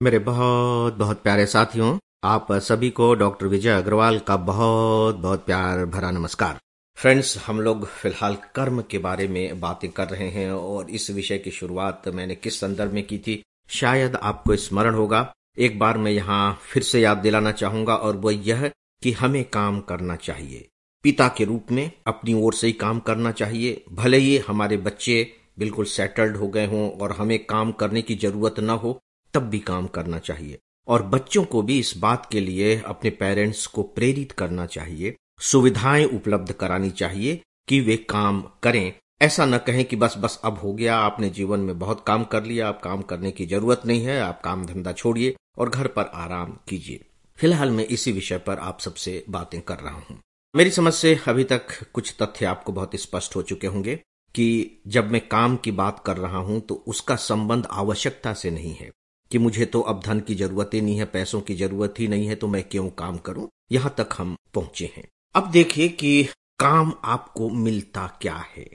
मेरे बहुत बहुत प्यारे साथियों, आप सभी को डॉक्टर विजय अग्रवाल का बहुत बहुत प्यार भरा नमस्कार। फ्रेंड्स, हम लोग फ़िलहाल कर्म के बारे में बातें कर रहे हैं और इस विषय की शुरुआत मैंने किस संदर्भ में की थी, शायद आपको स्मरण होगा। एक बार मैं यहाँ फिर से याद दिलाना चाहूँगा और वो यह कि हमें काम करना चाहिए। पिता के रूप में अपनी ओर से ही काम करना चाहिए। भले ही हमारे बच्चे बिल्कुल सेटल्ड हो गए हों और हमें काम करने की ज़रूरत न हो तब भी काम करना चाहिए। और बच्चों को भी इस बात के लिए अपने पेरेंट्स को प्रेरित करना चाहिए, सुविधाएँ उपलब्ध करानी चाहिए कि वे काम करें। ऐसा न कहें कि बस बस अब हो गया, आपने जीवन में बहुत काम कर लिया, आप काम करने की ज़रूरत नहीं है, आप काम धंधा छोड़िए और घर पर आराम कीजिए। फ़िलहाल मैं इसी विषय पर आप सबसे बातें कर रहा हूँ। मेरी समझ से अभी तक कुछ तथ्य आपको बहुत स्पष्ट हो चुके होंगे कि जब मैं काम की बात कर रहा हूँ तो उसका संबंध आवश्यकता से नहीं है। कि मुझे तो अब धन की ज़रूरत ही नहीं है, पैसों की ज़रूरत ही नहीं है तो मैं क्यों काम करूँ? यहाँ तक हम पहुँचे हैं। अब देखिए कि काम आपको मिलता क्या है।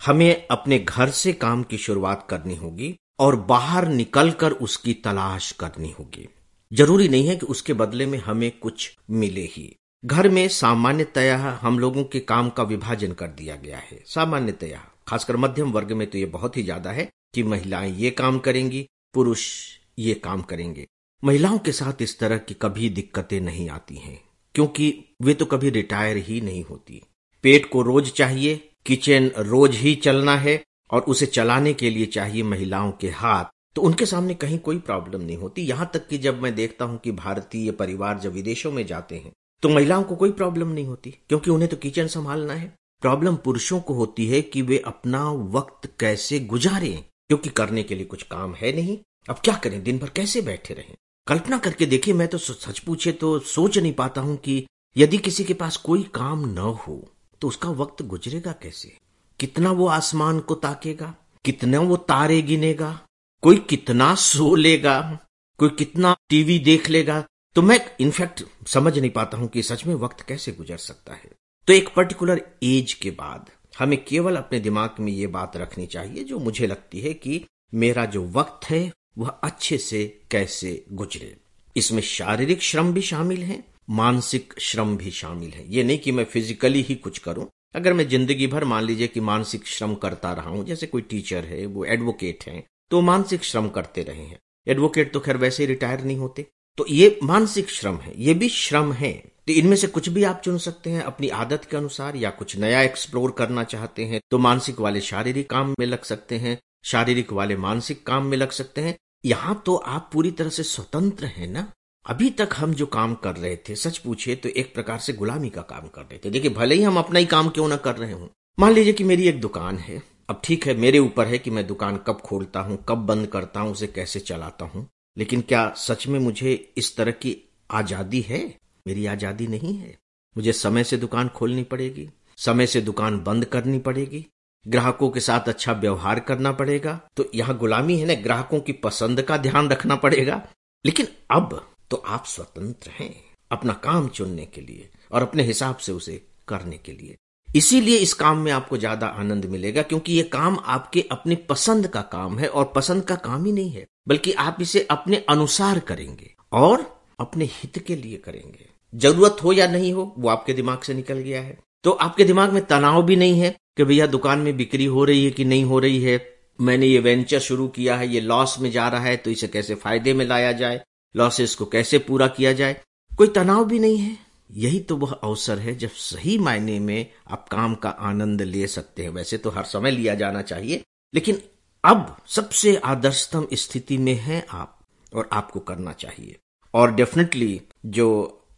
हमें अपने घर से काम की शुरुआत करनी होगी और बाहर निकलकर उसकी तलाश करनी होगी। ज़रूरी नहीं है कि उसके बदले में हमें कुछ मिले ही। घर में सामान्यतया हम लोगों के काम का विभाजन कर दिया गया है। सामान्यतया, खासकर मध्यम वर्ग में तो ये बहुत ही ज़्यादा है कि महिलाएँ ये काम करेंगी, पुरुष ये काम करेंगे। महिलाओं के साथ इस तरह की कभी दिक्कतें नहीं आती हैं, क्योंकि वे तो कभी रिटायर ही नहीं होती। पेट को रोज चाहिए, किचन रोज ही चलना है, और उसे चलाने के लिए चाहिए महिलाओं के हाथ तो उनके सामने कहीं कोई प्रॉब्लम नहीं होती। यहाँ तक कि जब मैं देखता हूँ कि भारतीय परिवार जब विदेशों में जाते हैं तो महिलाओं को कोई प्रॉब्लम नहीं होती, क्योंकि उन्हें तो किचन संभालना है। प्रॉब्लम पुरुषों को होती है कि वे अपना वक्त कैसे गुजारें, क्योंकि करने के लिए कुछ काम है नहीं। अब क्या करें? दिन भर कैसे बैठे रहें? कल्पना करके देखिए, मैं तो सच पूछे तो सोच नहीं पाता हूँ कि यदि किसी के पास कोई काम न हो तो उसका वक्त गुजरेगा कैसे? कितना वो आसमान को ताकेगा? कितना वो तारे गिनेगा? कोई कितना सो लेगा? कोई कितना टीवी देख लेगा? तो मैं इनफैक्ट समझ नहीं पाता हूँ कि सच में वक्त कैसे गुजर सकता है। तो एक पर्टिकुलर एज के बाद हमें केवल अपने दिमाग में ये बात रखनी चाहिए, जो मुझे लगती है कि मेरा जो वक्त है वह अच्छे से कैसे गुजरे। इसमें शारीरिक श्रम भी शामिल है, मानसिक श्रम भी शामिल है। ये नहीं कि मैं फिजिकली ही कुछ करूँ। अगर मैं ज़िंदगी भर मान लीजिए कि मानसिक श्रम करता रहा हूँ, जैसे कोई टीचर है, वो एडवोकेट है तो मानसिक श्रम करते रहे हैं। एडवोकेट तो खैर वैसे ही रिटायर नहीं होते। तो ये मानसिक श्रम है, ये भी श्रम है। तो इनमें से कुछ भी आप चुन सकते हैं अपनी आदत के अनुसार, या कुछ नया एक्सप्लोर करना चाहते हैं तो मानसिक वाले शारीरिक काम में लग सकते हैं, शारीरिक वाले मानसिक काम में लग सकते हैं यहाँ तो आप पूरी तरह से स्वतंत्र हैं ना? अभी तक हम जो काम कर रहे थे, सच पूछे तो एक प्रकार से गुलामी का काम कर रहे थे। देखिए, भले ही हम अपना ही काम क्यों ना कर रहे हो। मान लीजिए कि मेरी एक दुकान है। अब ठीक है, मेरे ऊपर है कि मैं दुकान कब खोलता हूँ, कब बंद करता हूँ, उसे कैसे चलाता हूँ। लेकिन क्या सच में मुझे इस तरह की आज़ादी है? मेरी आज़ादी नहीं है। मुझे समय से दुकान खोलनी पड़ेगी, समय से दुकान बंद करनी पड़ेगी ग्राहकों के साथ अच्छा व्यवहार करना पड़ेगा। तो यहाँ गुलामी है ना, ग्राहकों की पसंद का ध्यान रखना पड़ेगा। लेकिन अब तो आप स्वतंत्र हैं अपना काम चुनने के लिए और अपने हिसाब से उसे करने के लिए। इसीलिए इस काम में आपको ज़्यादा आनंद मिलेगा, क्योंकि ये काम आपके अपनी पसंद का काम है और पसंद का काम ही नहीं है, बल्कि आप इसे अपने अनुसार करेंगे और अपने हित के लिए करेंगे। ज़रूरत हो या नहीं हो, वो आपके दिमाग से निकल गया है। तो आपके दिमाग में तनाव भी नहीं है कि भैया दुकान में बिक्री हो रही है कि नहीं हो रही है? मैंने ये वेंचर शुरू किया है, ये लॉस में जा रहा है तो इसे कैसे फ़ायदे में लाया जाए? लॉसेस को कैसे पूरा किया जाए? कोई तनाव भी नहीं है। यही तो वह अवसर है जब सही मायने में आप काम का आनंद ले सकते हैं। वैसे तो हर समय लिया जाना चाहिए, लेकिन अब सबसे आदर्शतम स्थिति में है आप और आपको करना चाहिए। और डेफिनेटली जो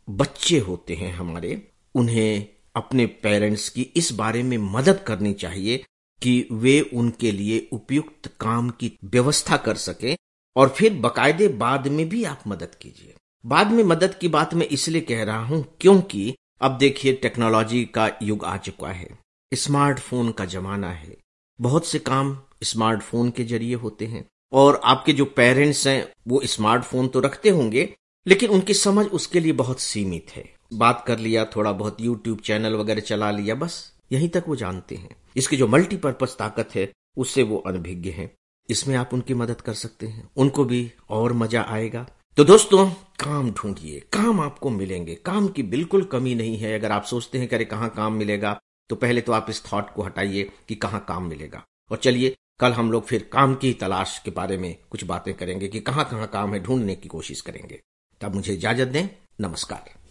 बच्चे होते हैं हमारे, उन्हें अपने पेरेंट्स की इस बारे में मदद करनी चाहिए कि वे उनके लिए उपयुक्त काम की व्यवस्था कर सके और फिर बकायदे बाद में भी आप मदद कीजिए। बाद में मदद की बात मैं इसलिए कह रहा हूँ क्योंकि अब देखिए टेक्नोलॉजी का युग आ चुका है। स्मार्टफ़ोन का जमाना है। बहुत से काम स्मार्टफ़ोन के ज़रिए होते हैं और आपके जो पेरेंट्स हैं वो स्मार्टफ़ोन तो रखते होंगे, लेकिन उनकी समझ उसके लिए बहुत सीमित है। बात कर लिया, थोड़ा बहुत यूट्यूब चैनल वगैरह चला लिया, बस यहीं तक वो जानते हैं। इसकी जो मल्टीपर्पज ताकत है, उससे वो अनभिज्ञ हैं। इसमें आप उनकी मदद कर सकते हैं। उनको भी और मज़ा आएगा। तो दोस्तों, काम ढूंढिए, काम आपको मिलेंगे। काम की बिल्कुल कमी नहीं है। अगर आप सोचते हैं कि अरे कहाँ काम मिलेगा तो पहले तो आप इस थॉट को हटाइए कि कहाँ काम मिलेगा। और चलिए, कल हम लोग फिर काम की तलाश के बारे में कुछ बातें करेंगे कि कहाँ कहाँ काम है, ढूँढने की कोशिश करेंगे। तब मुझे इजाज़त दें। नमस्कार।